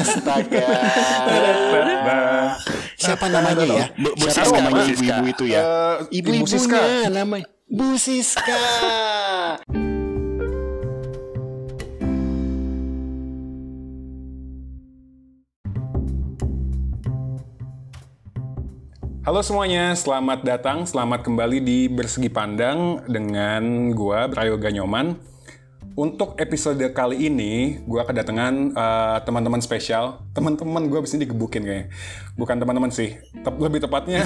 Astaga. Siapa namanya ya? Bu- Bu Siapa Siska, namanya ibu-ibu itu ya? Ibu Siska. Ibu-ibunya namanya Bu Siska. Halo semuanya, selamat datang, selamat kembali di Bersegi Pandang dengan gua Prayoga Nyoman. Untuk episode kali ini, gua kedatangan eh, teman-teman spesial. Teman-teman gua abis ini digebukin kayaknya. Bukan teman-teman sih, tep- lebih tepatnya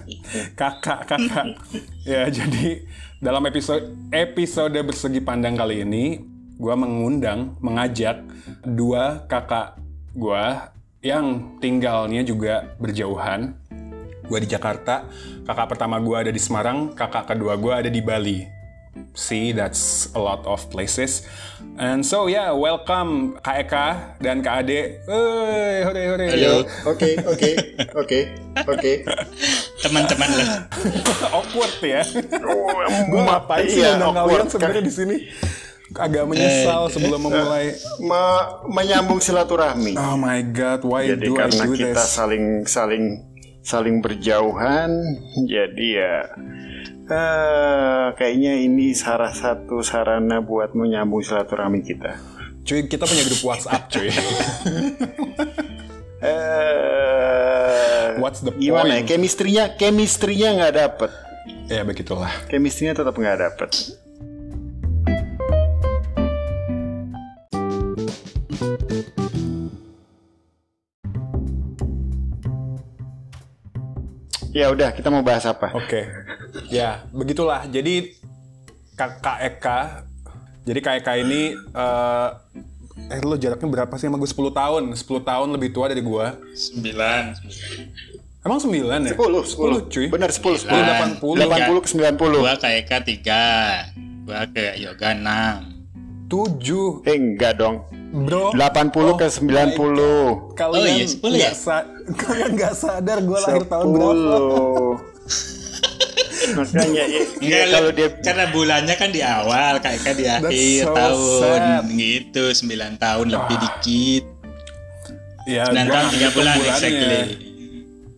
kakak-kakak. ya, jadi dalam episode episode Bersegi Pandang kali ini, gua mengundang, mengajak dua kakak gua yang tinggalnya juga berjauhan gue di Jakarta, kakak pertama gue ada di Semarang, kakak kedua gue ada di Bali. See, that's a lot of places. And so yeah, welcome Kak Eka dan Kak Ade. Hei, hore hore. Halo. Oke, oke, oke, oke. teman-teman lo. awkward ya. gue ngapain sih Iya, kalian sebenarnya di sini? Agak menyesal sebelum memulai. Me- menyambung silaturahmi. Oh my god, why Jadi do I karena do kita this? saling saling saling berjauhan, jadi ya eh, kayaknya ini salah satu sarana buat menyambung silaturahmi kita. Cuy, kita punya grup WhatsApp, cuy. Eh, What's the Gimana ya? point? Chemistry-nya, chemistry-nya nggak dapet. ya begitulah. Chemistry-nya tetap nggak dapet. Ya udah, kita mau bahas apa? Oke. Ya, begitulah. Jadi Kakak Eka, jadi Kak Eka ini eh eh lo jaraknya berapa sih sama gue 10 tahun? 10 tahun lebih tua dari gue. Sembilan. Emang 9 ya? 10, 10, 10 cuy. Bener 10, 10. Sembilan. 80 ke 90. Gua ke Eka tiga. Gua ke Yoga enam. 7. Eh enggak dong. Bro, 80 ke 90. kalian Oh, iya, 10 ya? sa- kalian nggak sadar gue lahir tahun berapa? 10. Makanya ya, ya, Enggak, kalau dia karena bulannya kan di awal, Kak Eka di akhir so tahun. sad. Gitu, sembilan tahun lebih dikit. Ya, Sembilan gua tahun nggak tiga ngitung bulan bulannya. exactly.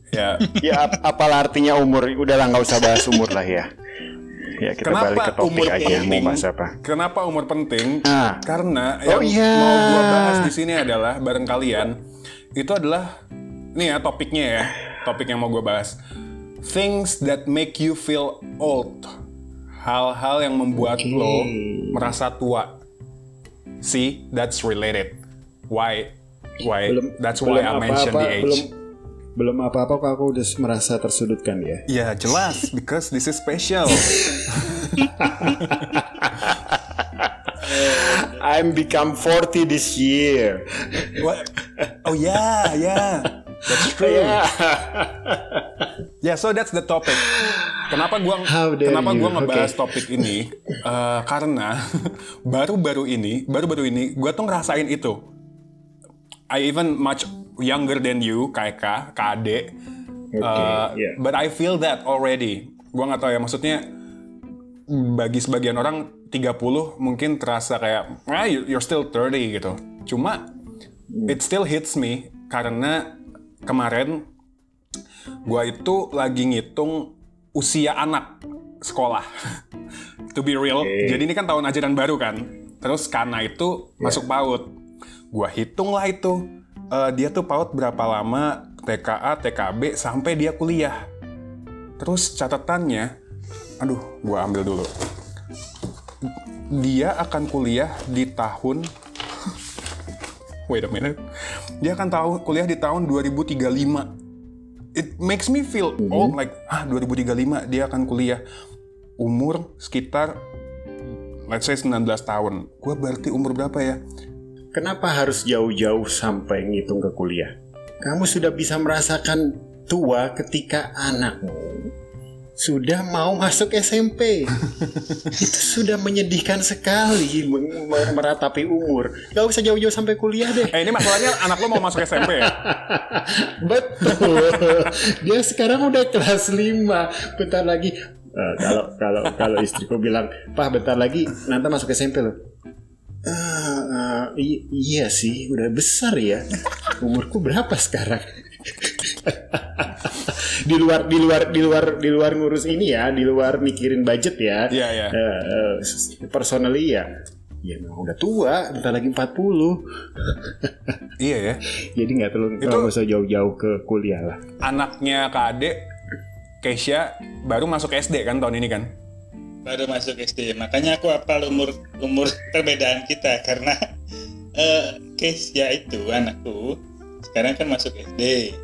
Ya. ya ap- apalah artinya umur? Udahlah nggak usah bahas umur lah ya. Ya kita Kenapa balik ke topik umur aja penting? mau bahas apa. Kenapa umur penting? Ah. Karena Oh, yang iya. mau gua bahas di sini adalah bareng kalian itu adalah nih ya topiknya ya, topik yang mau gue bahas. Things that make you feel old. Hal-hal yang membuat lo merasa tua. See, that's related. Why? Why? that's why I mentioned the age. belum belum apa-apa kok aku udah merasa tersudutkan ya. Ya jelas, because this is special. I'm become 40 this year. What? Oh yeah, yeah. That's true. Ya, so that's the topic. Kenapa gua kenapa you. gua ngebahas Okay. topik ini? Eh, karena baru-baru ini, baru-baru ini gua tuh ngerasain itu. I even much younger than you, KK, KD. Uh, yeah. But I feel that already. Gua nggak tahu ya maksudnya bagi sebagian orang 30 mungkin terasa kayak ah you- you're still 30 gitu. Cuma it still hits me karena kemarin gua itu lagi ngitung usia anak sekolah. to be real. Jadi ini kan tahun ajaran baru kan. Terus karena itu masuk PAUD. Gua hitung lah itu. Eh, dia tuh PAUD berapa lama TKA, TKB sampai dia kuliah. Terus catatannya, aduh, gua ambil dulu. Dia akan kuliah di tahun Wait a minute. Dia akan tahu kuliah di tahun 2035. It makes me feel old like ah 2035 dia akan kuliah. Umur sekitar let's say 19 tahun. Gua berarti umur berapa ya? Kenapa harus jauh-jauh sampai ngitung ke kuliah? Kamu sudah bisa merasakan tua ketika anakmu sudah mau masuk SMP. Itu sudah menyedihkan sekali meratapi umur. Gak usah jauh-jauh sampai kuliah deh. Eh ini masalahnya anak lo mau masuk SMP ya? Betul. Dia sekarang udah kelas 5. Bentar lagi Eh, kalau kalau kalau istriku bilang, "Pak, bentar lagi nanti masuk SMP loh." Eh, eh, i- iya sih, udah besar ya. Umurku berapa sekarang? di luar di luar di luar di luar ngurus ini ya, di luar mikirin budget ya. Iya, iya. Eh, eh, s- personally ya. Ya memang udah tua, bentar lagi 40. Iya ya. Jadi nggak terlalu Itu- nggak usah jauh-jauh ke kuliah lah. Anaknya Kak Ade, Keisha, baru masuk SD kan tahun ini kan? baru masuk SD makanya aku apal umur umur perbedaan kita karena eh case ya itu anakku sekarang kan masuk SD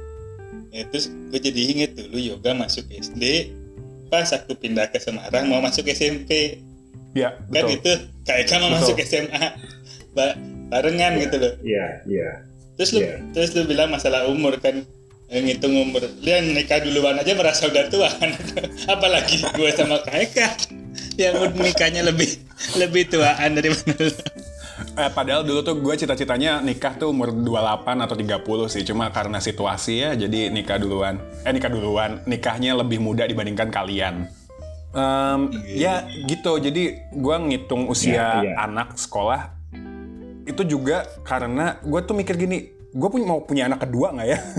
Ya, terus gue jadi inget dulu yoga masuk SD pas aku pindah ke Semarang mau masuk SMP Ya, kan betul. itu kayak kan mau Betul. masuk SMA ba- barengan gitu loh Iya, iya. terus lu Iya. terus lu bilang masalah umur kan Eh, ngitung umur dia nikah duluan aja merasa udah tua apalagi gue sama Kaeka yang udah nikahnya lebih lebih tuaan daripada lu. Eh, padahal dulu tuh gue cita-citanya nikah tuh umur 28 atau 30 sih. Cuma karena situasi ya, jadi nikah duluan. Eh, nikah duluan. Nikahnya lebih muda dibandingkan kalian. Em, ya gitu, jadi gue ngitung usia Iya, iya. anak sekolah. Itu juga karena gue tuh mikir gini, gue punya mau punya anak kedua nggak ya?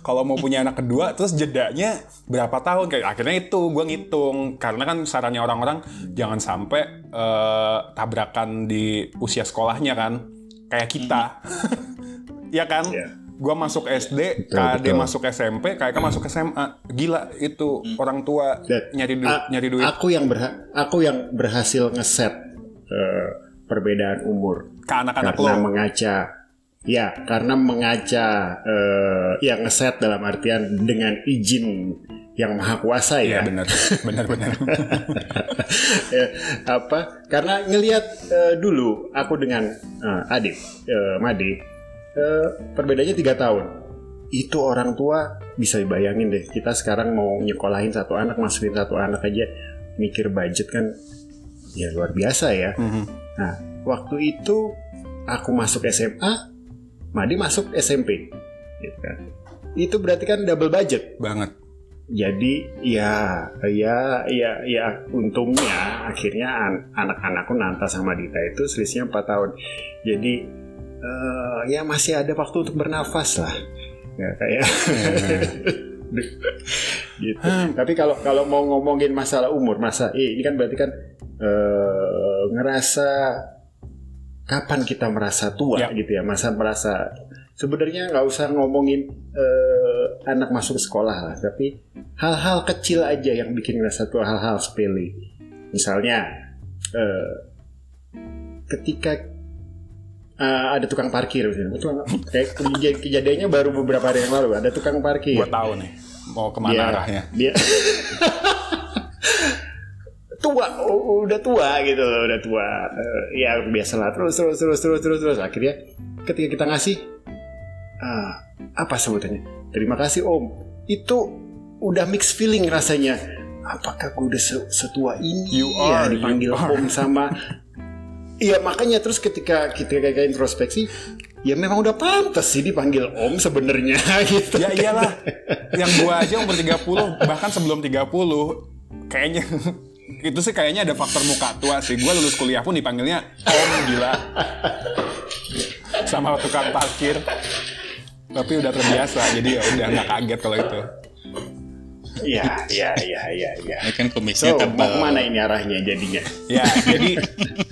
Kalau mau punya anak kedua, terus jedanya berapa tahun? Kayak akhirnya itu gue ngitung, karena kan sarannya orang-orang jangan sampai eh, tabrakan di usia sekolahnya kan, kayak kita, ya kan? Iya. Gue masuk SD, Betul, KD betul. masuk SMP, kayak masuk SMA, gila itu orang tua Dan- nyari duit, A- nyari duit Aku yang berha- aku yang berhasil ngeset eh, perbedaan umur ke anak-anak karena lo. mengaca ya karena mengaca eh, ya ngeset dalam artian dengan izin yang maha kuasa Iya ya benar, benar benar. Ya, apa karena ngelihat eh, dulu aku dengan eh, adik eh, Made eh, perbedaannya tiga tahun itu orang tua bisa bayangin deh kita sekarang mau nyekolahin satu anak masukin satu anak aja mikir budget kan ya luar biasa ya Mhm. Nah, waktu itu aku masuk SMA, Madi masuk SMP. Gitu kan. Itu berarti kan double budget. Banget. Jadi ya ya ya ya untungnya akhirnya an- anak-anakku Nanta sama Dita itu selisihnya 4 tahun. Jadi eh, ya masih ada waktu untuk bernafas lah. Ya kayak gitu. Tapi kalau kalau mau ngomongin masalah umur, masa eh, ini kan berarti kan eh, ngerasa kapan kita merasa tua Ya. gitu ya, masa merasa sebenarnya nggak usah ngomongin eh, anak masuk sekolah lah, tapi hal-hal kecil aja yang bikin ngerasa tua, hal-hal sepele. Misalnya eh, ketika eh, ada tukang parkir misalnya, tukang, kayak kej- kejadiannya baru beberapa hari yang lalu ada tukang parkir. Gue tahu nih mau ke mana Dia- arahnya. Dia tua, udah tua gitu loh, udah tua. Eh, ya biasalah terus terus terus terus terus terus akhirnya ketika kita ngasih ah, apa sebutannya? Terima kasih Om. Itu udah mix feeling rasanya. Apakah gue udah se- setua ini You ya are, dipanggil you are. Om sama Iya makanya terus ketika kita kayak introspeksi ya memang udah pantas sih dipanggil Om sebenarnya gitu. Ya iyalah. Yang gua aja umur 30 bahkan sebelum 30 kayaknya itu sih kayaknya ada faktor muka tua sih. Gua lulus kuliah pun dipanggilnya Om gila. Sama tukang parkir. Tapi udah terbiasa jadi ya udah nggak kaget kalau itu. Iya, iya, iya, iya, iya. Ini kan So, kumisnya mau tebal. ke mana ini arahnya jadinya? Ya, jadi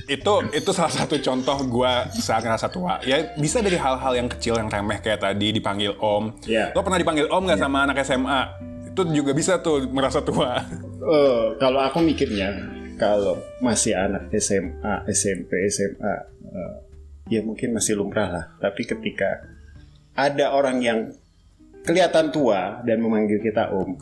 itu itu salah satu contoh gua saat ngerasa tua. Ya bisa dari hal-hal yang kecil yang remeh kayak tadi dipanggil Om. Ya. Lo pernah dipanggil Om nggak sama anak SMA? Itu juga bisa tuh merasa tua. Eh, kalau aku mikirnya, kalau masih anak SMA, SMP, SMA, eh, ya mungkin masih lumrah lah. Tapi ketika ada orang yang kelihatan tua dan memanggil kita Om,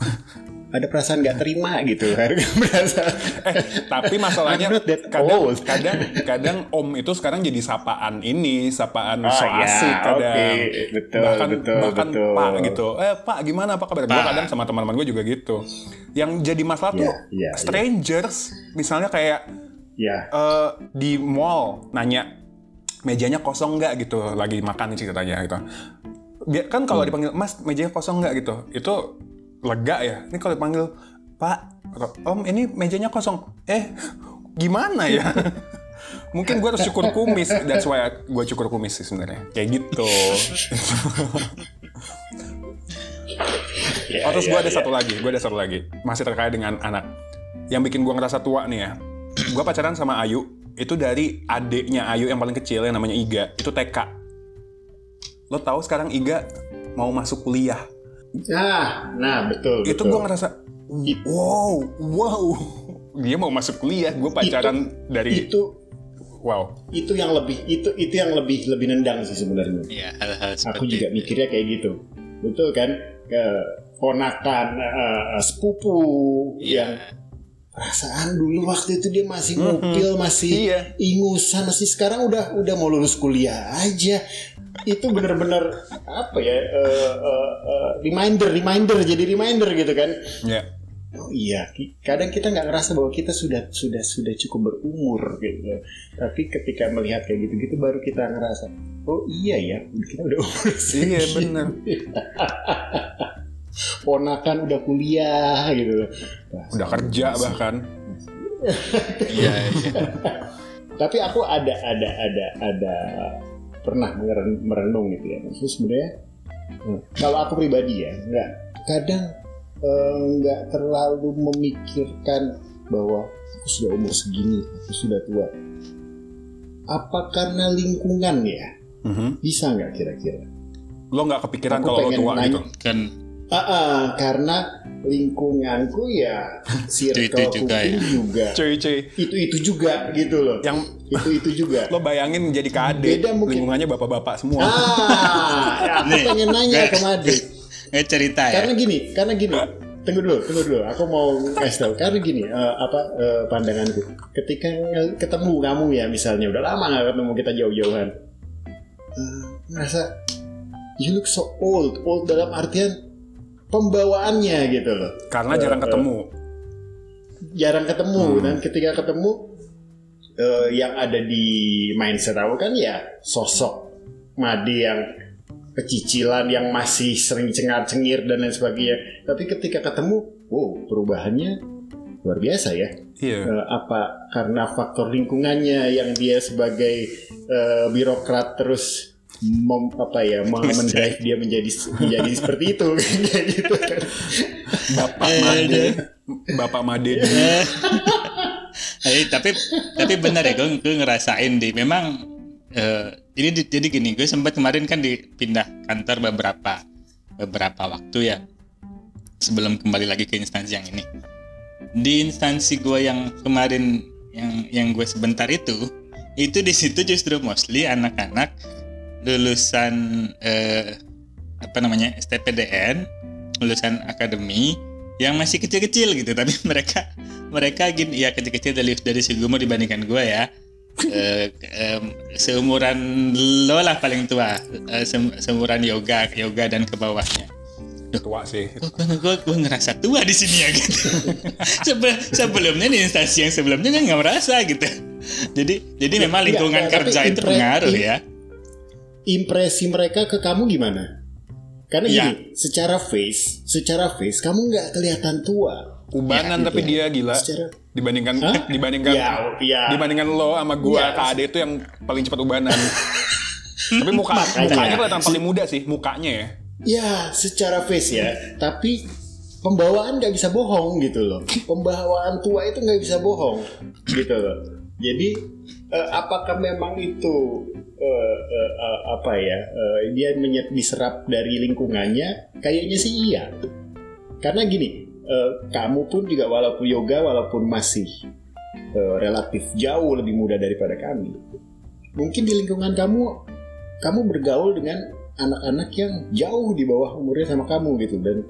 ada perasaan nggak terima gitu. Merasa. Eh, tapi masalahnya that kadang, old. kadang kadang Om itu sekarang jadi sapaan ini, sapaan Oh, so iya, asik kadang. Betul, bahkan betul, bahkan betul. Pak gitu. Eh Pak gimana apa kabar? Gue Pak. kadang sama teman-teman gue juga gitu. Yang jadi masalah tuh Iya, iya, iya. strangers, misalnya kayak Ya, eh, di mall nanya mejanya kosong nggak gitu lagi makan ceritanya gitu Biar, kan Hmm. kalau dipanggil mas mejanya kosong nggak gitu itu lega ya? Ini kalau dipanggil pak atau, om ini mejanya kosong. Eh gimana ya? Mungkin gue harus cukur kumis. That's why gue cukur kumis sih sebenarnya. Kayak gitu. Oh terus gue ada ya. satu lagi gue ada satu lagi. Masih terkait dengan anak. Yang bikin gue ngerasa tua nih ya. Gue pacaran sama Ayu itu dari adeknya Ayu yang paling kecil yang namanya Iga. Itu TK lo tahu sekarang Iga mau masuk kuliah Nah, nah betul. itu betul. gue ngerasa wow wow dia mau masuk kuliah gue pacaran dari itu wow itu yang lebih itu itu yang lebih lebih nendang sih sebenarnya. Iya, Aku juga itu. mikirnya kayak gitu. Betul kan? Ke ponakan eh, sepupu Iya. yang perasaan dulu waktu itu dia masih ngupil, masih Iya. ingusan, masih sekarang udah udah mau lulus kuliah aja. Itu bener-bener apa ya? eh, eh, eh, reminder, reminder jadi reminder gitu kan. ya Oh iya, kadang kita nggak ngerasa bahwa kita sudah sudah sudah cukup berumur gitu. Tapi ketika melihat kayak gitu-gitu baru kita ngerasa, oh iya ya, kita udah umur iya segini. bener Ponakan udah kuliah gitu. Wah, udah kerja bahkan Iya, iya. Tapi aku ada ada ada ada pernah meren- merenung gitu ya. Maksudnya sebenarnya hmm, kalau aku pribadi ya, nggak kadang eh, nggak terlalu memikirkan bahwa aku sudah umur segini, aku sudah tua. Apa karena lingkungan ya? Mhm. Bisa nggak kira-kira? lo nggak kepikiran Aku kalau lo tua nanya- gitu Kan Ah, ah, karena lingkunganku ya circle Itu-itu juga ya. juga cuy cuy itu itu juga gitu loh. yang Itu itu juga. lo bayangin jadi KAD Beda mungkin. lingkungannya bapak-bapak semua Ah, ya, aku Nih, pengen nanya ke Made. nggak cerita ya. Karena gini, karena gini. Tunggu dulu, tunggu dulu. Aku mau kasih tahu. Karena gini, eh, apa eh, pandanganku. Ketika ketemu kamu ya, misalnya udah lama nggak ketemu kita jauh-jauhan, Eh, ngerasa you look so old. Old dalam artian pembawaannya gitu loh. karena Eh, jarang eh, ketemu jarang ketemu Hmm. dan ketika ketemu eh, yang ada di mindset aku kan ya sosok Made yang kecicilan yang masih sering cengar-cengir dan lain sebagainya tapi ketika ketemu wow perubahannya luar biasa ya iya Eh, apa karena faktor lingkungannya yang dia sebagai eh, birokrat terus mem, apa ya mem- mendrive dia menjadi menjadi seperti itu. Kayak gitu. Kan bapak Eh, Made. deh. bapak Made Eh, tapi tapi benar ya gue, gue ngerasain di memang eh, jadi di- jadi gini gue sempat kemarin kan dipindah kantor beberapa beberapa waktu ya sebelum kembali lagi ke instansi yang ini. Di instansi gue yang kemarin yang yang gue sebentar itu itu di situ justru mostly anak-anak lulusan eh, apa namanya STPDN lulusan akademi yang masih kecil-kecil gitu. Tapi mereka mereka gini ya kecil-kecil dari dari segi umur dibandingkan gue ya. Eh, em, seumuran lo lah paling tua. Eh, sem- seumuran yoga yoga dan ke bawahnya. Tua sih. gue, gue, gue ngerasa tua di sini ya gitu. Sebe- sebelumnya di instansi yang sebelumnya kan nggak merasa gitu. Jadi jadi memang Enggak, lingkungan tapi kerja itu pengaruh ya impresi mereka ke kamu gimana? Karena gini, secara face, secara face kamu nggak kelihatan tua. ubanan Ya, tapi gitu. dia gila Secara dibandingkan Hah? dibandingkan Ya, ya. dibandingkan lo sama gua Ya. KAD itu yang paling cepat ubanan tapi muka Makanya. mukanya kelihatan paling muda sih mukanya ya ya secara face ya, tapi pembawaan nggak bisa bohong gitu loh. Pembawaan tua itu nggak bisa bohong gitu loh. Jadi eh, apakah memang itu eh, eh, eh, apa ya? eh, dia menye- diserap dari lingkungannya? Kayaknya sih iya. Karena gini, eh, kamu pun juga walaupun yoga walaupun masih eh, relatif jauh lebih muda daripada kami, mungkin di lingkungan kamu kamu bergaul dengan anak-anak yang jauh di bawah umurnya sama kamu gitu dan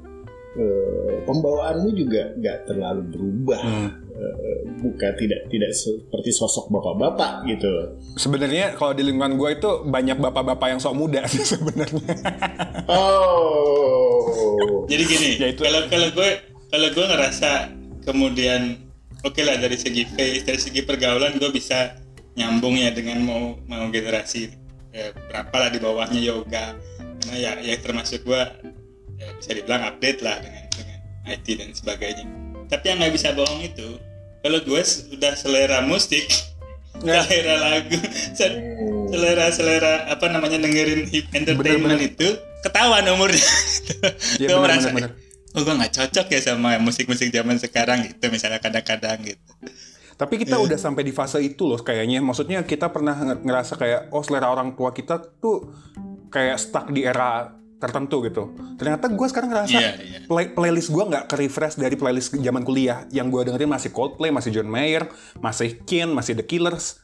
eh, pembawaanmu juga nggak terlalu berubah, Hmm. Eh, bukan tidak tidak seperti sosok bapak-bapak gitu. sebenarnya kalau di lingkungan gua itu banyak bapak-bapak yang sok muda sih sebenarnya Oh, jadi gini Ya, itu. kalau kalau gue kalau gue ngerasa kemudian oke lah dari segi face dari segi pergaulan gue bisa nyambung ya dengan mau mau generasi eh, berapa lah di bawahnya yoga karena ya ya termasuk gue ya, bisa dibilang update lah dengan dengan IT dan sebagainya tapi yang nggak bisa bohong itu kalau gue sudah selera musik selera lagu Se- selera selera apa namanya dengerin hip entertainment Bener-bener. itu ketahuan umurnya Iya, Gua bener, merasa bener, bener. oh gue nggak cocok ya sama musik-musik zaman sekarang gitu misalnya kadang-kadang gitu Tapi kita udah sampai di fase itu loh kayaknya. Maksudnya kita pernah nge- ngerasa kayak oh selera orang tua kita tuh kayak stuck di era tertentu gitu. Ternyata gue sekarang ngerasa Iya, iya. play- playlist gue nggak ke refresh dari playlist zaman kuliah. Yang gue dengerin masih Coldplay, masih John Mayer, masih Kin, masih The Killers.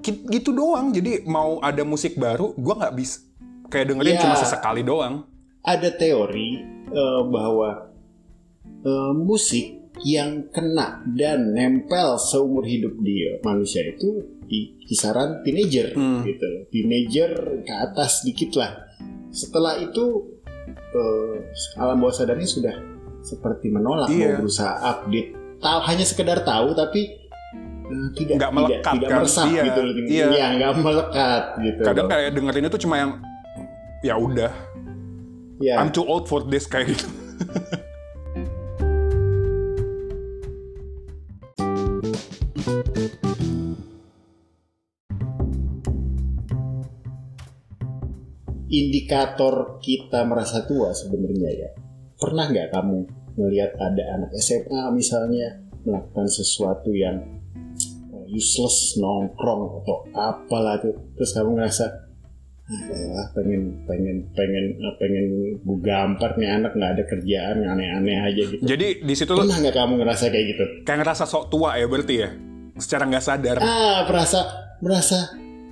Ki- Gitu doang. Jadi mau ada musik baru, gue nggak bisa kayak dengerin Iya. cuma sesekali doang. Ada teori eh, bahwa eh, musik yang kena dan nempel seumur hidup di manusia itu di kisaran teenager Hmm. gitu. Teenager ke atas dikit lah. Setelah itu eh, alam bawah sadarnya sudah seperti menolak Iya. mau berusaha update. Tahu hanya sekedar tahu tapi eh, tidak Nggak melekat, tidak, tidak kan? meresap Iya, gitu. iya. Iya, nggak melekat gitu. Kadang kayak dengerin itu cuma yang ya udah, ya. I'm too old for this kayak gitu. indikator kita merasa tua sebenarnya ya. Pernah nggak kamu melihat ada anak SMA misalnya melakukan sesuatu yang eh, useless nongkrong atau apalah tuh terus kamu ngerasa ah pengen pengen pengen ah, pengen gue gampar nih anak nggak ada kerjaan aneh-aneh aja gitu. Jadi di situ pernah nggak kamu ngerasa kayak gitu? Kayak ngerasa sok tua ya berarti ya? Secara nggak sadar. Ah merasa merasa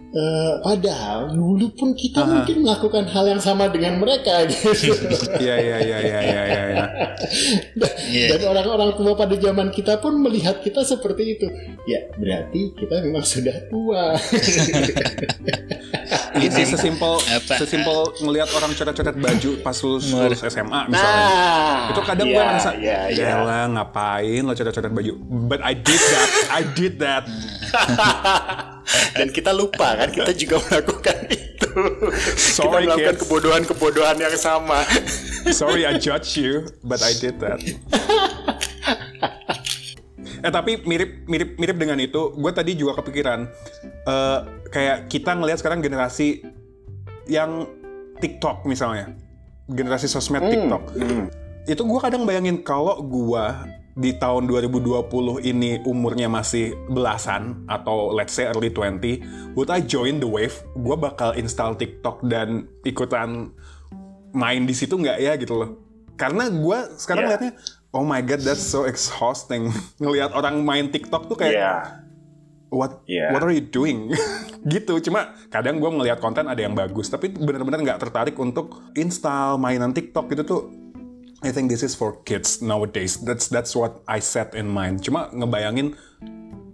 eh, padahal dulu pun kita Aha. mungkin melakukan hal yang sama dengan mereka gitu iya iya iya iya iya iya iya. Iya. Dan orang-orang tua pada zaman kita pun melihat kita seperti itu. Ya, berarti kita memang sudah tua. Ini sih sesimpel Apa? sesimpel ngelihat orang coret-coret baju pas lulus, lulus SMA misalnya Nah, itu kadang iya, gue ngerasa ya lah ngapain lo coret-coret baju but I did that I did that Dan kita lupa kan, kita juga melakukan itu. Sorry, kita melakukan kebodohan-kebodohan yang sama. sorry I judge you but I did that. Eh tapi mirip mirip mirip dengan itu gue tadi juga kepikiran eh, kayak kita ngelihat sekarang generasi yang TikTok misalnya. Generasi sosmed TikTok. Itu gue kadang bayangin kalau gue di tahun 2020 ini umurnya masih belasan atau let's say early 20 would I join the wave gue bakal install TikTok dan ikutan main di situ nggak ya gitu loh karena gue sekarang Yeah. liatnya oh my god that's so exhausting ngelihat orang main TikTok tuh kayak Iya. what Yeah. what are you doing gitu cuma kadang gue ngelihat konten ada yang bagus tapi benar-benar nggak tertarik untuk install mainan TikTok gitu tuh I think this is for kids nowadays. That's that's what I set in mind. Cuma ngebayangin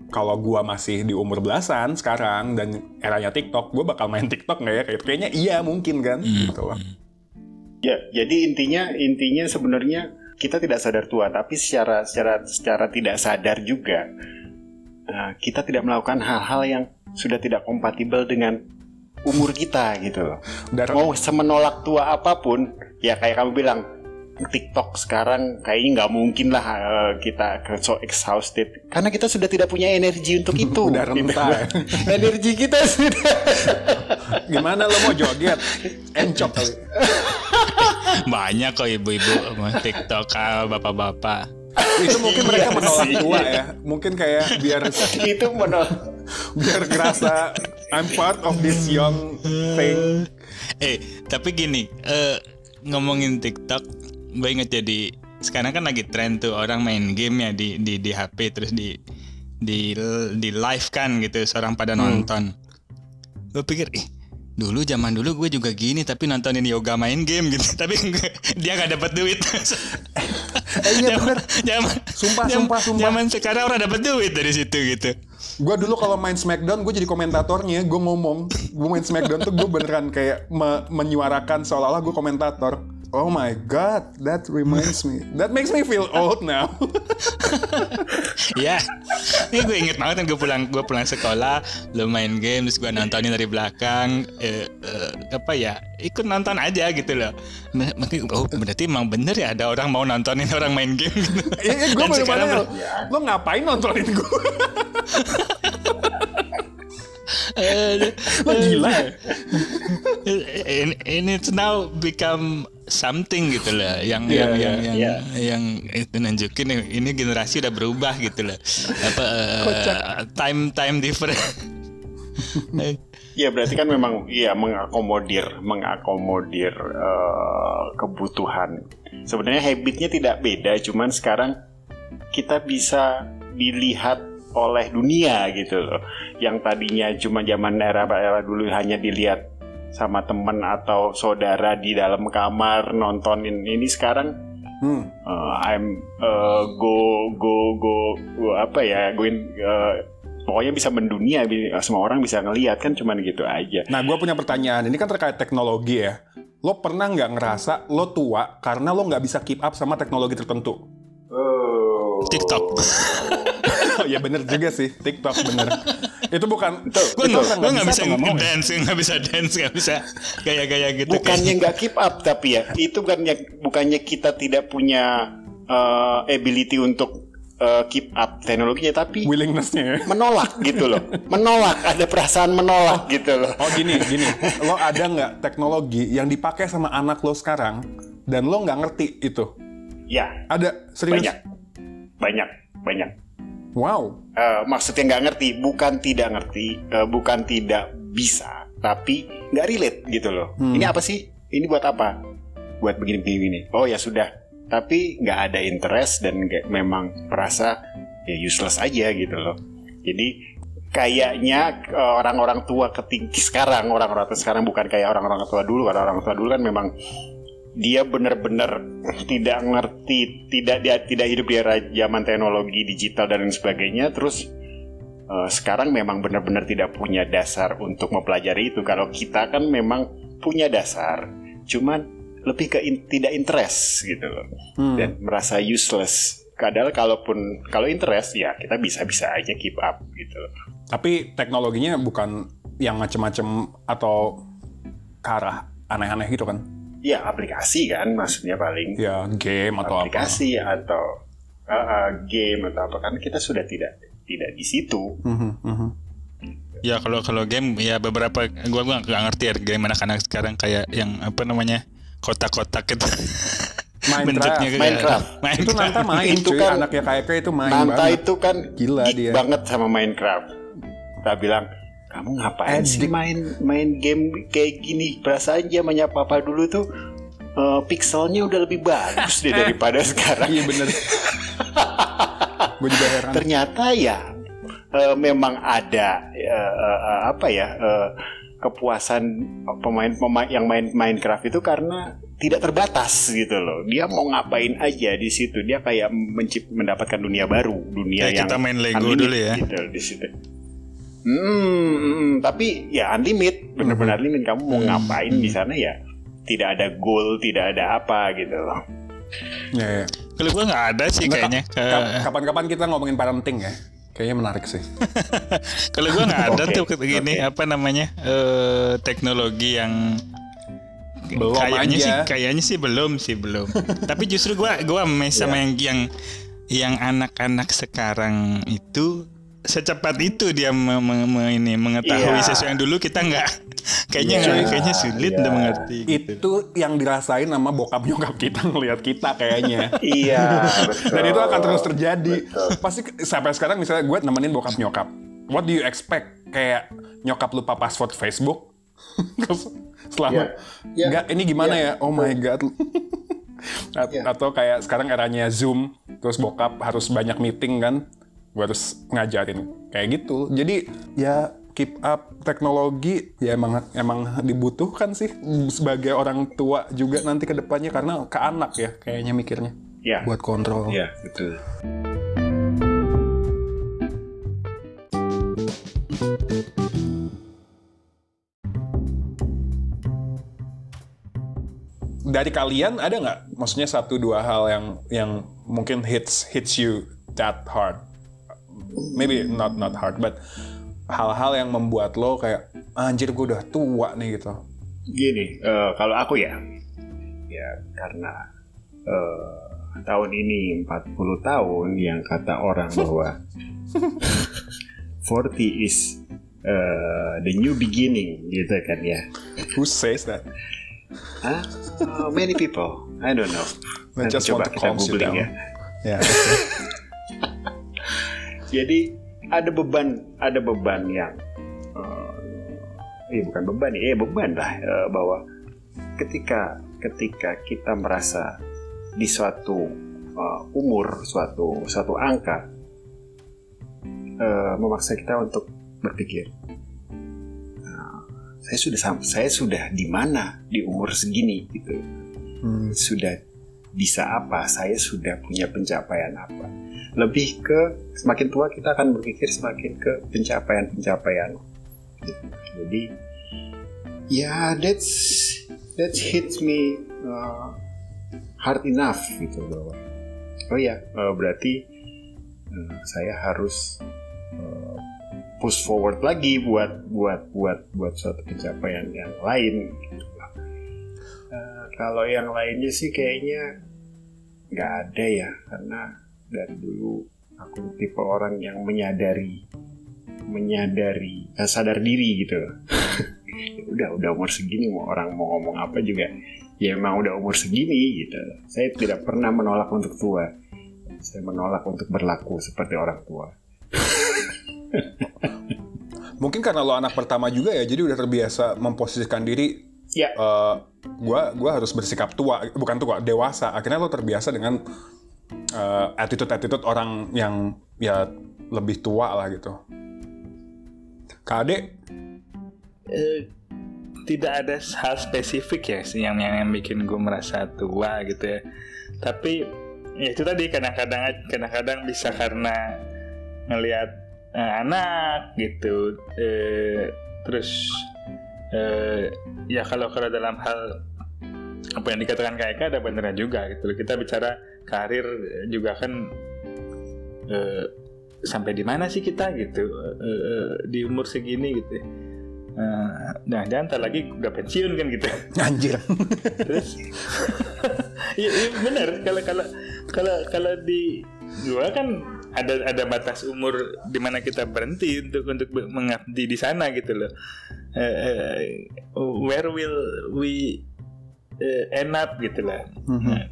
kalau gue masih di umur belasan sekarang dan eranya TikTok gue bakal main TikTok nggak ya? Kayak- kayaknya iya mungkin kan? Gitu loh Ya, jadi intinya intinya sebenarnya kita tidak sadar tua, tapi secara secara secara tidak sadar juga eh, kita tidak melakukan hal-hal yang sudah tidak kompatibel dengan umur kita gitu loh. Dan- Mau semenolak tua apa pun, ya kayak kamu bilang TikTok sekarang kayaknya nggak mungkin lah eh, kita so exhausted karena kita sudah tidak punya energi untuk itu. Udah Gitu. energi kita sudah gimana lo mau joget encok kali banyak kok ibu-ibu TikTok ah, bapak-bapak itu mungkin mereka Iya menolak sih. tua ya mungkin kayak biar itu menolak. biar ngerasa I'm part of this young thing eh tapi gini eh, ngomongin TikTok gue inget jadi sekarang kan lagi tren tuh orang main game ya di di di HP terus di di di live kan gitu seorang pada nonton. Gue pikir ih dulu zaman dulu gue juga gini tapi nontonin yoga main game gitu. Tapi dia nggak dapat duit. Eh iya bener. zaman Sumpah, zaman- sumpah, sumpah. zaman sekarang orang dapat duit dari situ gitu. Gue dulu kalau main Smackdown gue jadi komentatornya gue ngomong. Gue main Smackdown tuh gue beneran kayak me- menyuarakan seolah-olah gue komentator oh my god that reminds me that makes me feel old now Ya, ini gue inget banget kan gue pulang gue pulang sekolah, lo main game terus gue nontonin dari belakang, eh, eh, apa ya, ikut nonton aja gitu loh. Nah, Makanya oh berarti emang bener ya ada orang mau nontonin orang main game. Gitu. Iya, gue baru sekarang mana ber- lo ngapain nontonin gue? Lo gila ya? and, and it's now become something gitu lah yang Iya, yang iya, yang yang, iya. yang itu nunjukin nih, ini generasi udah berubah gitu lah apa eh, time time different Ya berarti kan memang ya mengakomodir mengakomodir eh, kebutuhan. Sebenarnya habitnya tidak beda, cuman sekarang kita bisa dilihat oleh dunia gitu loh. Yang tadinya cuma zaman era era dulu hanya dilihat sama teman atau saudara di dalam kamar nontonin ini sekarang Hmm. eh, I'm eh, go go go go apa ya goin eh, pokoknya bisa mendunia semua orang bisa ngelihat kan cuman gitu aja Nah, gue punya pertanyaan. Ini kan terkait teknologi ya. Lo pernah nggak ngerasa lo tua karena lo nggak bisa keep up sama teknologi tertentu? oh TikTok ya bener juga sih, TikTok bener. Itu bukan. gue itu nggak orang gue nggak bisa ngomong ya? dance nggak bisa dance nggak bisa gaya-gaya gitu bukannya nggak keep up tapi ya itu bukannya bukannya kita tidak punya eh, ability untuk eh, keep up teknologinya tapi Willingness-nya ya. menolak gitu loh menolak ada perasaan menolak gitu loh Oh gini, gini. Lo ada nggak teknologi yang dipakai sama anak lo sekarang dan lo nggak ngerti itu? ya Ada serius? banyak banyak banyak Wow. Eh, maksudnya nggak ngerti bukan tidak ngerti eh, bukan tidak bisa tapi nggak relate gitu loh Hmm. ini apa sih ini buat apa buat begini begini begini. oh ya sudah tapi nggak ada interest dan nggak memang merasa ya useless aja gitu loh jadi kayaknya eh, orang-orang tua ketinggi sekarang orang-orang tua sekarang bukan kayak orang-orang tua dulu karena orang tua dulu kan memang dia benar-benar tidak ngerti, tidak dia tidak hidup di era zaman teknologi digital dan lain sebagainya. Terus eh, sekarang memang benar-benar tidak punya dasar untuk mempelajari itu. Kalau kita kan memang punya dasar, cuman lebih ke in- tidak interest gitu loh, Hmm. dan merasa useless. Kadang kalaupun kalau interest ya kita bisa-bisa aja keep up gitu. loh. Tapi teknologinya bukan yang macem-macem atau ke arah aneh-aneh gitu kan? Ya aplikasi kan maksudnya paling. Ya game atau apa? aplikasi atau uh, uh, game atau apa kan kita sudah tidak tidak di situ. Mhm, mhm. Ya kalau kalau game ya beberapa gua gua nggak ngerti ya game anak-anak sekarang kayak yang apa namanya kotak-kotak gitu. Minecraft. Bentuknya kayak- Minecraft. Itu Nanta main Itu cuy, kan- anaknya kayak itu main Nanta banget. itu kan Gila dia. banget sama Minecraft. Kita bilang kamu ngapain sih main main game kayak gini? Perasaan zamannya papa dulu tuh eh, pixelnya udah lebih bagus deh daripada sekarang. Iya bener. Gue juga heran. Ternyata ya eh, memang ada eh, eh, apa ya eh, kepuasan pemain-pemain yang main Minecraft itu karena tidak terbatas gitu loh. Dia mau ngapain aja di situ. Dia kayak mencip mendapatkan dunia baru, dunia Kayak yang kita main Lego unlimited dulu ya. Gitu di situ. Hmm, hmm, tapi ya unlimited, benar-benar unlimited. Kamu mau ngapain di sana ya? Tidak ada goal, tidak ada apa gitu loh. Ya, ya. Kalau gua nggak ada sih Nggak, kayaknya. ka- ka- Kapan-kapan kita ngomongin parenting ya. Kayaknya menarik sih. Kalau gua nggak ada Oke, tuh gini apa namanya eh, teknologi yang Belum kayaknya aja. sih kayaknya sih belum sih belum. Tapi justru gua gua amazed sama yang yang yang anak-anak sekarang itu secepat itu dia me- me- me- ini mengetahui Iya. sesuatu yang dulu kita nggak kayaknya Iya, nggak- kayaknya sulit iya. untuk mengerti. gitu. Itu yang dirasain sama bokap nyokap kita ngelihat kita kayaknya. Iya, betul. Dan itu akan terus terjadi. Pasti ke- sampai sekarang misalnya gue nemenin bokap nyokap. What do you expect? Kayak nyokap lupa password Facebook? Terus selama Ya, ya, nggak ini gimana ya? Oh my god. At- Ya. Atau kayak sekarang eranya Zoom, terus bokap harus banyak meeting kan? Gue harus ngajarin kayak gitu. Jadi ya keep up teknologi ya emang emang dibutuhkan sih sebagai orang tua juga nanti ke depannya karena ke anak ya kayaknya mikirnya Ya. buat kontrol. Iya, betul. dari kalian ada nggak maksudnya satu dua hal yang yang mungkin hits hits you that hard maybe not not hard but hal-hal yang membuat lo kayak anjir gue udah tua nih gitu Gini, eh, kalau aku ya, ya karena eh, tahun ini 40 tahun yang kata orang bahwa 40 is uh, the new beginning gitu kan ya. Who says that? Hah? Uh, many people. I don't know. They Nanti just coba want to calm you down. ya. Ya. Jadi ada beban, ada beban yang, uh, eh bukan beban, eh beban lah eh, bahwa ketika ketika kita merasa di suatu uh, umur, suatu suatu angka eh, memaksa kita untuk berpikir, "Nah, saya sudah saya sudah di mana di umur segini gitu, Hmm. sudah bisa apa, saya sudah punya pencapaian apa. Lebih ke semakin tua kita akan berpikir semakin ke pencapaian-pencapaian. Jadi ya that's that hits me uh, hard enough gitu bahwa oh ya uh, berarti uh, saya harus uh, push forward lagi buat buat buat buat suatu pencapaian yang lain gitu. Uh, kalau yang lainnya sih kayaknya nggak ada ya karena dari dulu aku tipe orang yang menyadari menyadari eh, sadar diri gitu. Ya udah udah umur segini mau orang mau ngomong apa juga ya emang udah umur segini gitu. Saya tidak pernah menolak untuk tua. Saya menolak untuk berlaku seperti orang tua. Mungkin karena lo anak pertama juga ya, jadi udah terbiasa memposisikan diri ya eh gua gua harus bersikap tua, bukan tua, dewasa. Akhirnya lo terbiasa dengan eh, attitude-attitude orang yang ya lebih tua lah gitu. Kade, Eh, tidak ada hal spesifik ya sih yang, yang yang bikin gue merasa tua gitu ya tapi ya itu tadi kadang-kadang kadang-kadang bisa karena ngelihat eh, anak gitu eh, terus eh, ya kalau kalau dalam hal apa yang dikatakan Eka ada benernya juga gitu loh. kita bicara karir juga kan eh, sampai di mana sih kita gitu eh, eh, di umur segini gitu ya. Eh, nah jangan lagi udah pensiun kan gitu anjir. terus iya, iya benar kalau kalau kalau kalau di gua kan ada ada batas umur di mana kita berhenti untuk untuk mengabdi di sana gitu loh. Eh, where will we eh, end up gitu lah. Mhm. Nah,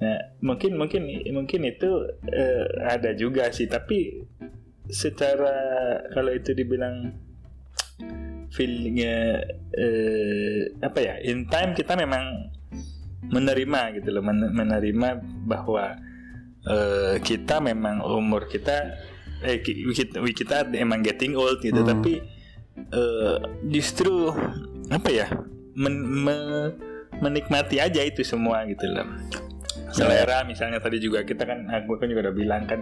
nah, mungkin mungkin mungkin itu eh, ada juga sih. Tapi secara kalau itu dibilang feelingnya eh, apa ya in time kita memang menerima gitu loh men- menerima bahwa eh, kita memang umur kita eh ki- kita, kita emang getting old gitu Hmm. tapi eh, justru apa ya men- me- menikmati aja itu semua gitu loh selera misalnya tadi juga kita kan aku kan juga udah bilang kan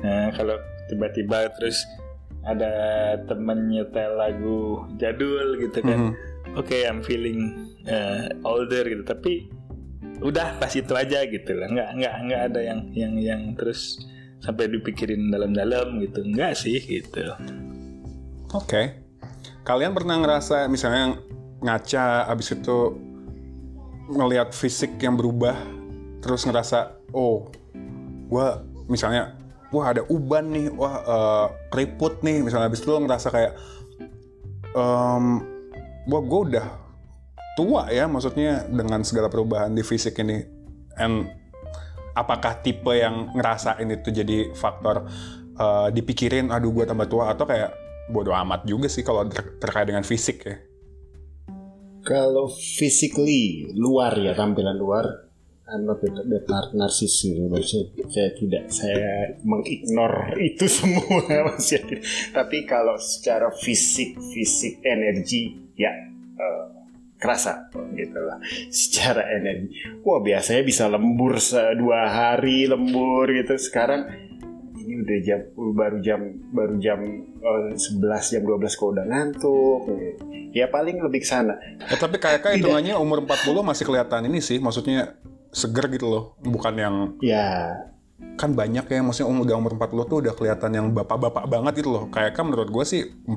eh, kalau tiba-tiba terus ada temen nyetel lagu jadul gitu kan Mhm. oke I'm feeling eh, older gitu tapi udah pas itu aja gitu lah. Nggak nggak nggak ada yang yang yang terus sampai dipikirin dalam-dalam gitu. Nggak sih gitu. Oke. Kalian pernah ngerasa misalnya ngaca abis itu ngelihat fisik yang berubah terus ngerasa oh gua misalnya wah ada uban nih wah eh, keriput nih. Misalnya abis itu lo ngerasa kayak em, wah gue udah tua ya maksudnya dengan segala perubahan di fisik ini and apakah tipe yang ngerasain itu jadi faktor eh, dipikirin aduh gue tambah tua atau kayak bodoh amat juga sih kalau ter- terkait dengan fisik ya Kalau physically luar ya tampilan luar, I'm not that, that nar- narsis gitu. Maksudnya saya tidak saya mengignore itu semua masih. Tapi kalau secara fisik fisik energi ya kerasa gitu lah. Secara energi, wah biasanya bisa lembur se- dua hari lembur gitu. Sekarang ini udah jam baru jam baru jam eh, 11 jam 12 kok udah ngantuk. Ya paling lebih ke sana. Eh, tapi kayak kayak hitungannya umur 40 masih kelihatan ini sih, maksudnya seger gitu loh, bukan yang Ya, kan banyak ya, maksudnya um, udah umur 40 tuh udah kelihatan yang bapak-bapak banget gitu loh. Kayak kan menurut gue sih 40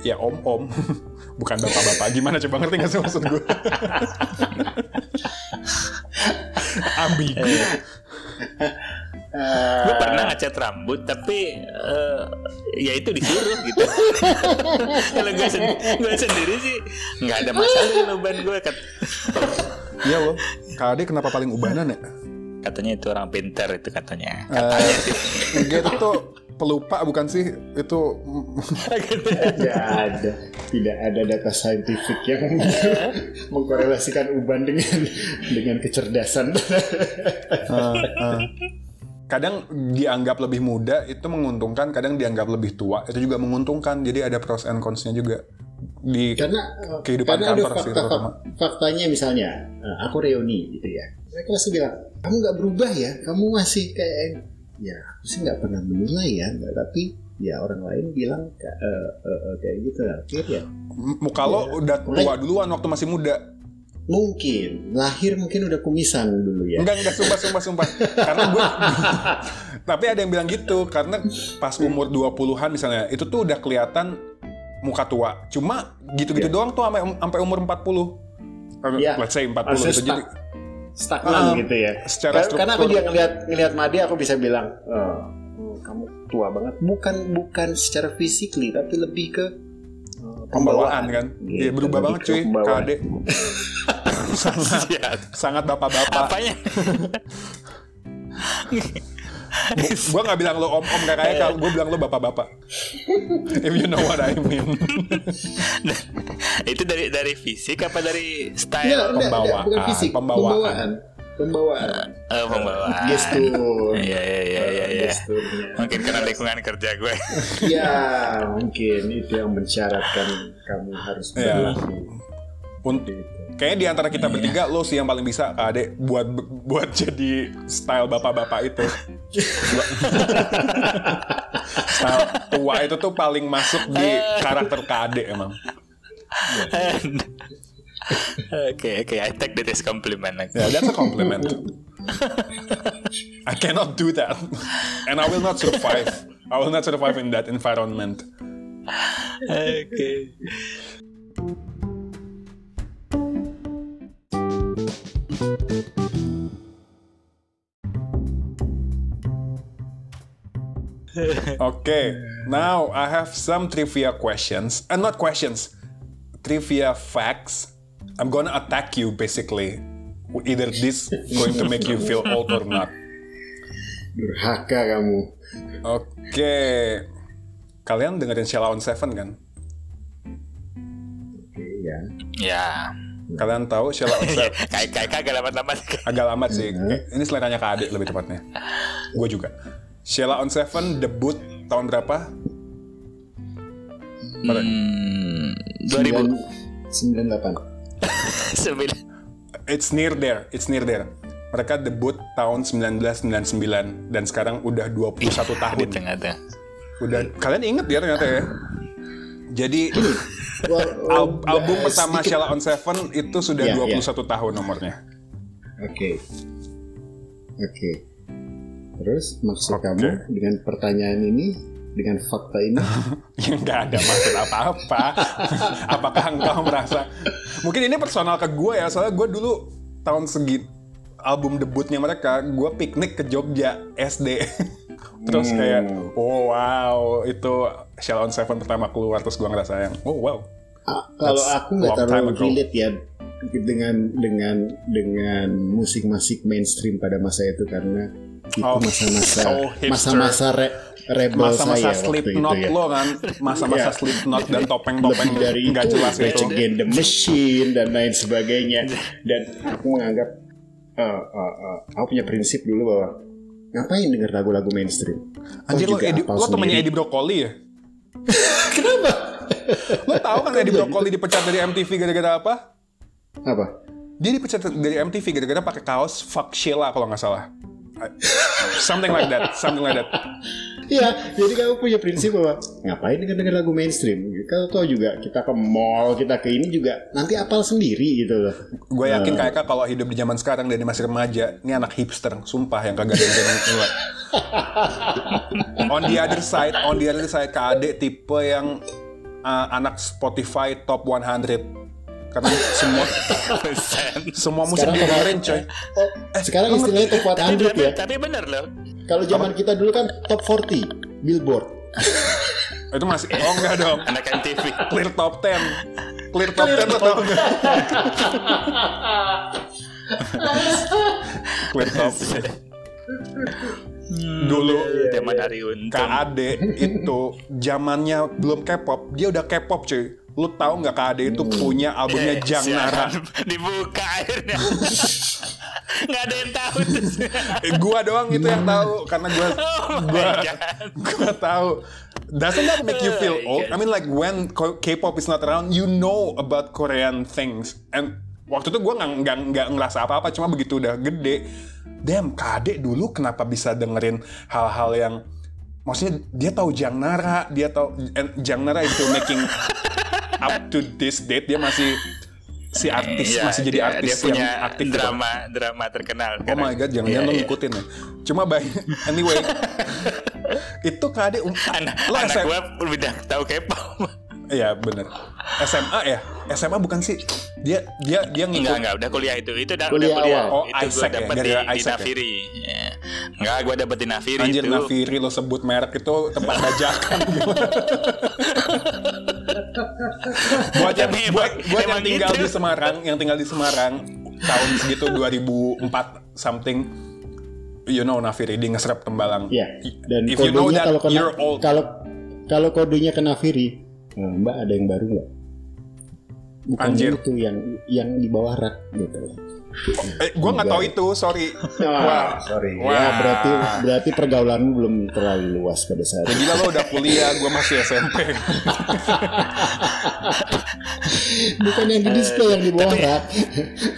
ya om-om, bukan bapak-bapak. Gimana coba ngerti gak sih maksud gue? Ambigu. gue pernah ngecat rambut tapi eh, ya itu disuruh gitu kalau gue sen- sendiri sih nggak ada masalah dengan uban gue Kat- Iya loh. KD kenapa paling ubanan ya? katanya itu orang pintar itu katanya katanya sih Enggak itu tuh pelupa bukan sih? Itu Tidak ada, tidak ada data saintifik yang mengkorelasikan uban dengan dengan kecerdasan. eh, eh. kadang dianggap lebih muda itu menguntungkan, kadang dianggap lebih tua itu juga menguntungkan. Jadi ada pros and cons-nya juga di karena eh, Kehidupan karena ada kantor sih, fakta, faktanya misalnya eh, aku reuni gitu ya mereka pasti bilang kamu nggak berubah ya kamu masih kayak ya aku sih nggak pernah menilai ya nggak, tapi ya orang lain bilang eh, eh, eh, kayak gitu akhir ya muka lo udah tua duluan waktu masih muda. mungkin lahir mungkin udah kumisan dulu ya Enggak, enggak, sumpah, sumpah, sumpah. Karena gue... Tapi ada yang bilang gitu, karena pas umur 20-an misalnya, itu tuh udah kelihatan muka tua. Cuma gitu-gitu doang tuh sampai sampai umur 40. Iya. Let's say 40 Harusnya gitu. Jadi. Stagnan Ah, gitu ya secara Kar- karena aku struktur. juga ngelihat ngelihat Made aku bisa bilang "Oh, oh, kamu tua banget bukan bukan secara physically tapi lebih ke eh, pembawaan kan. Gitu, Iya, berubah lebih banget cuy, pembawaan. KD. sangat, Siap. sangat bapak-bapak. apanya gue gak bilang lo om-om gak kayak kalau gue bilang lo bapak-bapak. If you know what I mean. itu dari dari fisik apa dari style enggak, Pembawaan, bukan fisik, pembawaan. pembawaan. Pembawaan. Eh, pembawaan Gestur. iya iya iya iya iya. Gesturnya. mungkin karena lingkungan kerja gue Ya, mungkin itu yang mensyaratkan kamu harus Iya. berlaku. Untuk. Kayaknya di antara kita bertiga lo sih yang paling bisa KD buat buat jadi style bapak-bapak itu. style tua itu tuh paling masuk di karakter KD emang. oke oke I take that as compliment Ya, that's a compliment. I cannot do that. And I will not survive. I will not survive in that environment. oke Okay, now I have some trivia questions. And not questions, trivia facts. I'm gonna attack you basically. Either this going to make you feel old or not. Durhaka kamu. Oke, kalian dengerin Sheila on Seven kan? Oke, ya. ya Kalian tahu Sheila on Seven? kayak kayak kagak lama-lama Agak lama sih. Kayak- Ini seleranya Kak Ade lebih tepatnya. Gue juga. Sheila on Seven debut tahun berapa? hmm, 2000 98. sembilan It's near there. It's near there. Mereka debut tahun 1999 dan sekarang udah 21 tahun. tengah-tengah Udah kalian inget ya ternyata ya. Jadi al- album uh, pertama Sheila on Seven itu sudah Iya, 21 tahun nomornya. Oke. Oke. Terus maksud Oke. kamu dengan pertanyaan ini, dengan fakta ini, yang nggak ada maksud apa-apa. Apakah engkau merasa? Mungkin ini personal ke gue ya, soalnya gue dulu tahun segi album debutnya mereka, gue piknik ke Jogja SD. terus Hmm. kayak, oh wow, itu Sheila on Seven pertama keluar, terus gue ngerasa yang, oh wow. kalau aku nggak terlalu relate ya dengan dengan dengan musik-musik mainstream pada masa itu karena itu Oh, masa-masa so masa-masa re- rebel Masa-masa saya Slipknot ya. lo kan, masa-masa Iya. Slipknot dan topeng-topeng dari nggak jelas itu. Against the Machine dan lain sebagainya dan aku menganggap eh, eh, eh, aku punya prinsip dulu bahwa ngapain denger lagu-lagu mainstream Anjir lo, Edi, lo temennya. Edi Brokoli ya? kenapa Lo tahu kan Edi Brokoli dipecat dari MTV gara-gara apa? apa Dia dipecat dari MTV gara-gara pakai kaos fuck Sheila kalau nggak salah. Something like that, something like that. Iya, jadi kamu punya prinsip bahwa ngapain denger denger lagu mainstream? Kalau tau juga kita ke mall, kita ke ini juga nanti apal sendiri gitu loh. Gue yakin kayak kalau hidup di zaman sekarang dan dia masih remaja, ini anak hipster, sumpah yang kagak dengerin keluar. on the other side, on the other side, KAD tipe yang uh, anak Spotify top 100 karena semua semua musik dengerin coy. Oh, sekarang istilahnya top tapi, 100 tapi, ya. tapi bener loh Kalau zaman kita dulu kan top 40 Billboard. Itu masih oh enggak dong. Anak MTV. Clear top 10. Clear top 10 lo tau nggak? Clear top 10. Dulu Zaman hari untung. KAD itu zamannya belum K-pop, dia udah K-pop cuy. Lu tahu nggak KAD itu punya albumnya Jang Nara? Dibuka akhirnya. Nggak ada yang tahu tuh. Eh, gua doang itu yang tahu karena gua Oh gua gua tahu. Doesn't that make you feel old? I mean like when K-pop is not around, you know about Korean things. And waktu itu gua nggak nggak ngerasa apa-apa, cuma begitu udah gede, damn KD dulu kenapa bisa dengerin hal-hal yang maksudnya dia tahu Jang Nara, dia tahu Jang Nara itu making up to this date dia masih si artis Iya, masih jadi dia- artis dia punya yang aktif gitu. drama drama terkenal. Oh my god, jangan-jangan Iya, lo iya. ngikutin ya. Cuma by anyway, itu KD um, Anak, lo anak SM gue udah tahu K-pop. Iya bener. SMA ya? SMA bukan sih? Dia dia dia ngikut. Enggak, enggak, udah kuliah itu. Itu udah Kuliah udah kuliah. awal. Oh, itu Isaac ya? dapet di, Gara-gara di Isaac ya? Nafiri. Ya. Enggak, gue dapet di Nafiri Anjir itu. Nafiri lo sebut merek itu tempat bajakan. buat yang buat, buat yang tinggal gitu. di Semarang, yang tinggal di Semarang tahun segitu 2004 something you know Nafiri di ngeserap tembalang. Iya. Dan If you know kodenya that kalau kena you're old. kalau kalau kodenya kena Firi, nah, Mbak ada yang baru nggak? Bukan Anjir. itu yang yang di bawah rak gitu. Eh, gua nggak tahu itu, sorry. Wah, sorry. Wah. Ya berarti berarti pergaulanmu belum terlalu luas pada saat Ya itu. gila lo udah kuliah, gue masih SMP. Bukan yang di display yang di bawah rak.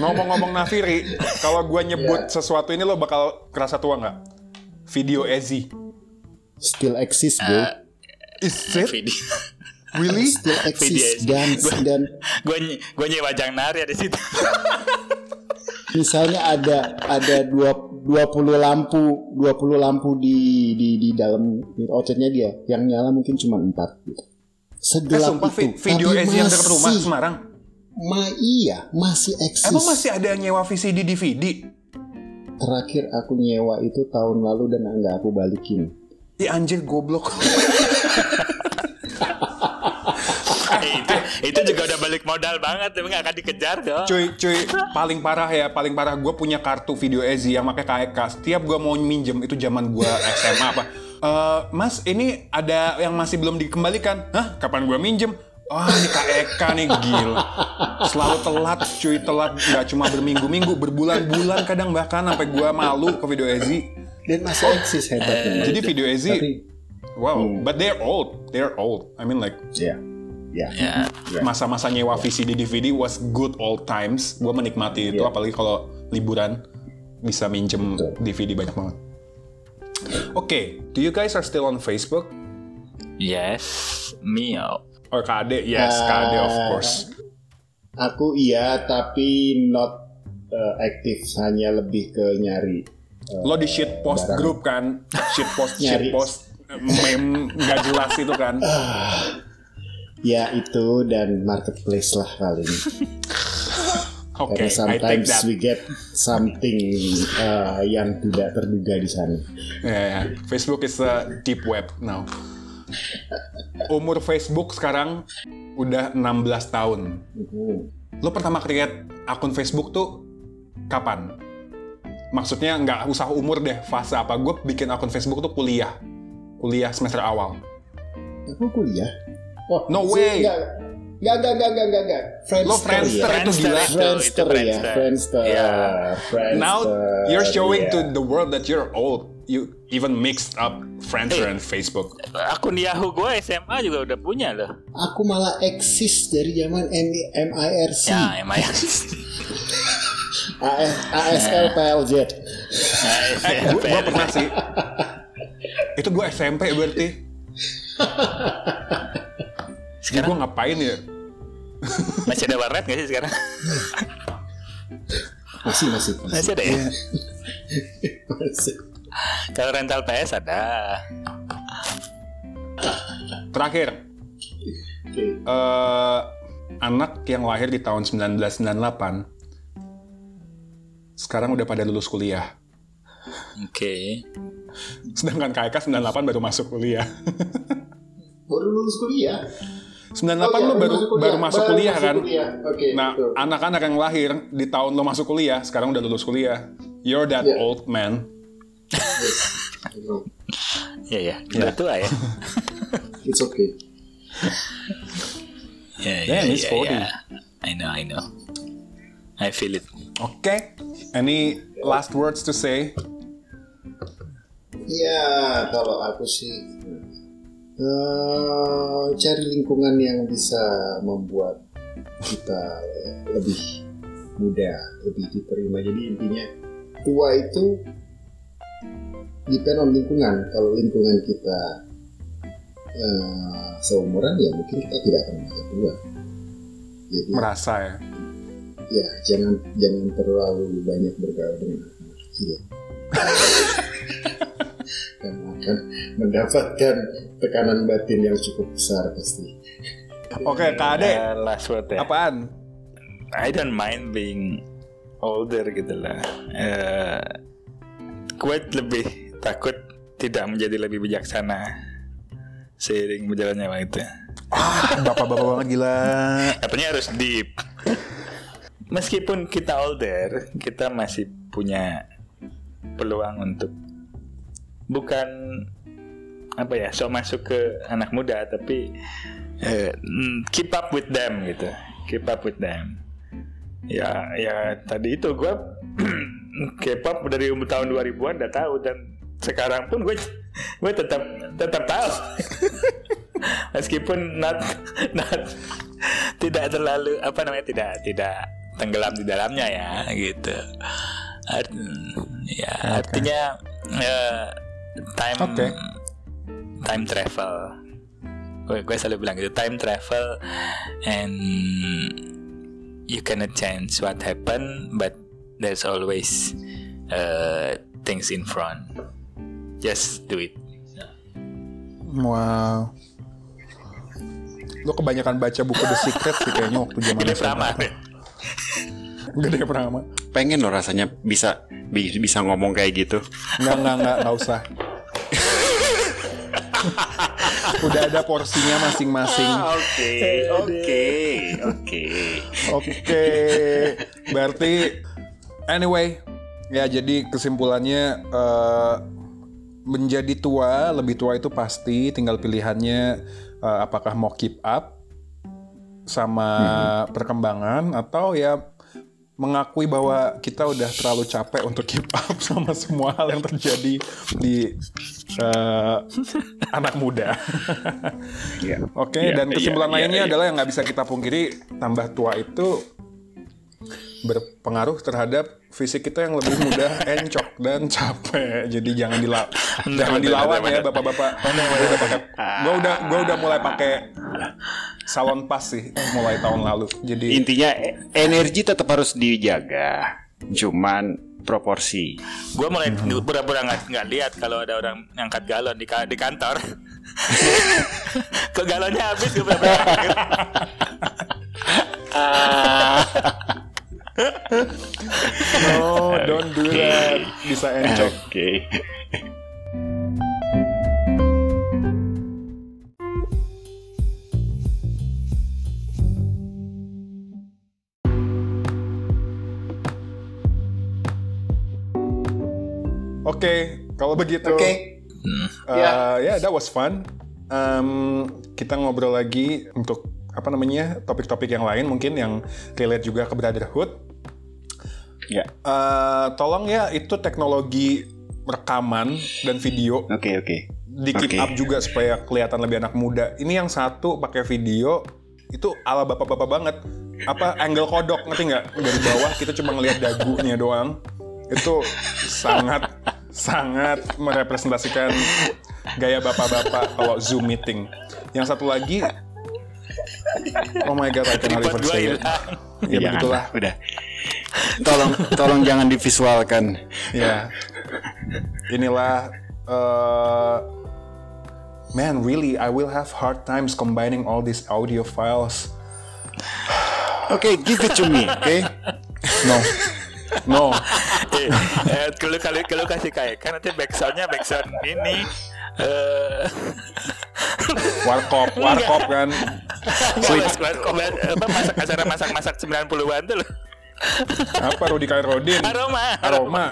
Ngomong-ngomong Nafiri, kalau gue nyebut sesuatu ini lo bakal kerasa tua nggak? Video Ezi. Still exist, bro. Is it? Video. Really? Still exist dan dan gue gue nyewa Jang Nari di situ. misalnya ada ada dua 20 lampu 20 lampu di di di dalam outletnya dia yang nyala mungkin cuma empat gitu. Eh, Segelap sumpah itu. vi- video Tapi Ezi yang dekat rumah masih- Semarang. Ma iya, masih eksis. Emang masih ada yang nyewa VCD DVD? Terakhir aku nyewa itu tahun lalu dan nggak aku balikin. Ih anjir goblok. itu juga udah balik modal banget, tapi nggak akan dikejar dong. cuy, cuy, paling parah ya, paling parah gue punya kartu video Ezi yang pakai KEK. Setiap gue mau minjem itu zaman gue SMA apa. Eh, mas, ini ada yang masih belum dikembalikan. Hah? Kapan gue minjem? Wah, ini KEK nih gila. Selalu telat, cuy, telat nggak cuma berminggu-minggu, berbulan-bulan kadang bahkan sampai gue malu ke video Ezi. Dan masih eksis hebatnya. Jadi video Ezi, Tapi wow, but they're old, they're old. I mean like ya, ya. Ya, masa-masa nyewa VCD DVD was good old times. Gue menikmati itu, apalagi kalau liburan bisa minjem Betul. DVD banyak banget. Oke, do you guys are still on Facebook yes, Mio. or KD? Yes, Uh, KD of course. Aku iya, tapi not uh, aktif, hanya lebih ke nyari. Lo di shit post barang. group kan, shit post, shit post, meme gak jelas itu kan. Ya itu dan marketplace lah paling. Oke, Karena I take sometimes that. we get something uh, yang tidak terduga di sana. Ya, ya. Facebook is a deep web now. Umur Facebook sekarang udah 16 tahun. Mhm. Lo pertama create akun Facebook tuh kapan? Maksudnya nggak usah umur deh, fase apa? Gue bikin akun Facebook tuh kuliah. Kuliah semester awal. Aku kuliah. Oh, No way. Enggak, enggak, enggak, enggak, enggak, enggak, enggak. Friendster, Lo Friendster ya. itu gila. itu, Friendster ya, Friendster. Friendster. Iya. Friendster. Now you're showing iya. to the world that you're old. You even mixed up Friendster and Facebook. Akun Yahoo gue SMA juga udah punya loh. Aku malah eksis dari zaman M- MIRC, Ya. AS, ASL PLZ. Gue pernah sih. Itu gue SMP berarti. Sekarang gue ngapain ya? Masih ada warnet gak sih sekarang? Masih, masih, masih. Masih ada ya? masih. Kalau rental PS ada. Terakhir, Oke. eh, anak yang lahir di tahun 1998 sekarang udah pada lulus kuliah. Oke. Sedangkan KK 98 baru masuk kuliah. Baru lulus kuliah. 98 Oh, iya, lu baru baru masuk kuliah. baru masuk Baru kuliah masuk kan. kuliah. Oke, Nah, anak-anak yang lahir di tahun lo masuk kuliah, sekarang udah lulus kuliah. You're that Iya. old man. Ya ya. Udah tua ya. It's okay. Ya ya Damn, he's ya. 40. ya. I know I know. I feel it. Oke. Any last words to say? Ya, kalau aku sih eh, cari lingkungan yang bisa membuat kita lebih muda, lebih diterima. Jadi intinya tua itu depend on lingkungan. Kalau lingkungan kita eh, seumuran ya mungkin kita tidak akan merasa tua. Jadi Merasa ya. ya jangan jangan terlalu banyak bergaul dengan anak kecil karena akan mendapatkan tekanan batin yang cukup besar pasti Oke, Kak Ade, Uh, last word ya. apaan? I don't mind being older gitu lah. Eh, gue lebih takut tidak menjadi lebih bijaksana seiring berjalannya waktu. Ah, bapak-bapak banget gila. Katanya harus deep. Meskipun kita older, kita masih punya peluang untuk bukan apa ya, so masuk ke anak muda, tapi eh, mm, keep up with them gitu, keep up with them. Ya, ya tadi itu gue K-pop dari umur tahun 2000-an udah tahu. Dan sekarang pun gue gue tetap tetap tahu. Meskipun not not tidak terlalu apa namanya tidak tidak tenggelam di dalamnya ya gitu. Art- ya artinya eh, time Oke. Time travel gue, gue selalu bilang gitu time travel and you cannot change what happened but there's always uh, things in front just do it Wow. Lo kebanyakan baca buku The Secret sih kayaknya waktu zaman Gede. Prama Gede Prama. pengen loh rasanya bisa bi- bisa ngomong kayak gitu Enggak, enggak, enggak, enggak usah. Udah ada porsinya masing-masing. oke oke oke Oke, berarti anyway, ya jadi kesimpulannya eh, menjadi tua, lebih tua itu pasti, tinggal pilihannya eh, apakah mau keep up sama perkembangan atau ya mengakui bahwa kita udah terlalu capek untuk keep up sama semua hal yang terjadi di eh, anak muda. Iya. Oke, Iya, dan iya, kesimpulan iya, lainnya iya. adalah yang nggak bisa kita pungkiri, tambah tua itu berpengaruh terhadap fisik kita yang lebih mudah encok dan capek. Jadi jangan dila jangan dilawan ya bapak-bapak. Gua udah pakai, gua udah gua udah mulai pakai salon pas sih mulai tahun lalu. Jadi intinya e- energi tetap harus dijaga cuman proporsi gue mulai pura-pura nggak nggak lihat kalau ada orang ngangkat galon di, ka- di kantor kok galonnya habis gue pura-pura kaget. no, don't do that. Bisa encok. oke Oke, kalau begitu. oke Uh, ya, that was fun. Um, kita ngobrol lagi untuk apa namanya topik-topik yang lain mungkin yang relate juga ke brotherhood. ya Uh, tolong ya itu teknologi rekaman dan video oke oke di keep Oke. up juga supaya kelihatan lebih anak muda. Ini yang satu pakai video itu ala bapak-bapak banget. Apa angle kodok ngerti nggak dari bawah kita cuma ngelihat dagunya doang. Itu sangat sangat merepresentasikan gaya bapak-bapak kalau zoom meeting. Yang satu lagi Oh my god, I can Tripod even gua say it. hilang. Ya Jangan begitulah. lah, udah tolong tolong jangan divisualkan Ya. Inilah uh, Man, really, I will have hard times combining all these audio files. oke give it to me oke No. No. eh, kalau kali kalau kasih kayak kan nanti backsoundnya backsound ini eh Warkop, warkop kan. Sleep. apa masak acara masak-masak 90-an tuh loh. Apa Rudi Kairodin? Aroma. Aroma.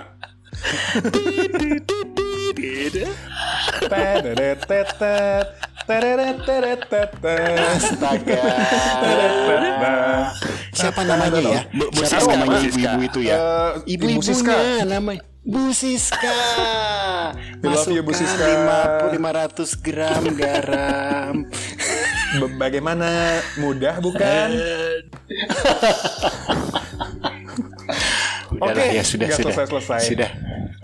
Astaga. Siapa namanya ya? Siapa namanya Bu Siska. ibu-ibu itu ya? Ibu Siska. Ibu-ibunya namanya Bu Siska. Love you, Bu Siska. 50 500 gram garam. Bagaimana mudah bukan? Oke, ya sudah sudah. selesai-selesai. Sudah.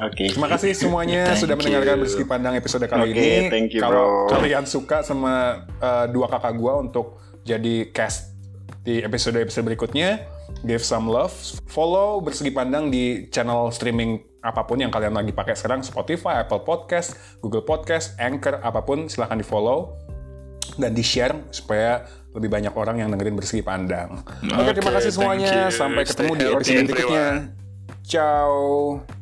Oke. Terima kasih semuanya Thank sudah mendengarkan. Bersih Pandang episode kali Oke, ini. thank you, Kalau bro. kalian suka sama uh, dua kakak gua untuk jadi cast di episode-episode berikutnya, give some love, follow Bersegi Pandang di channel streaming apa pun yang kalian lagi pakai sekarang, Spotify, Apple Podcast, Google Podcast, Anchor, apa pun silahkan di follow dan di share supaya lebih banyak orang yang dengerin Bersegi Pandang. Oke, terima Oke, kasih thank semuanya. Sampai ketemu Stay di episode berikutnya. Ciao.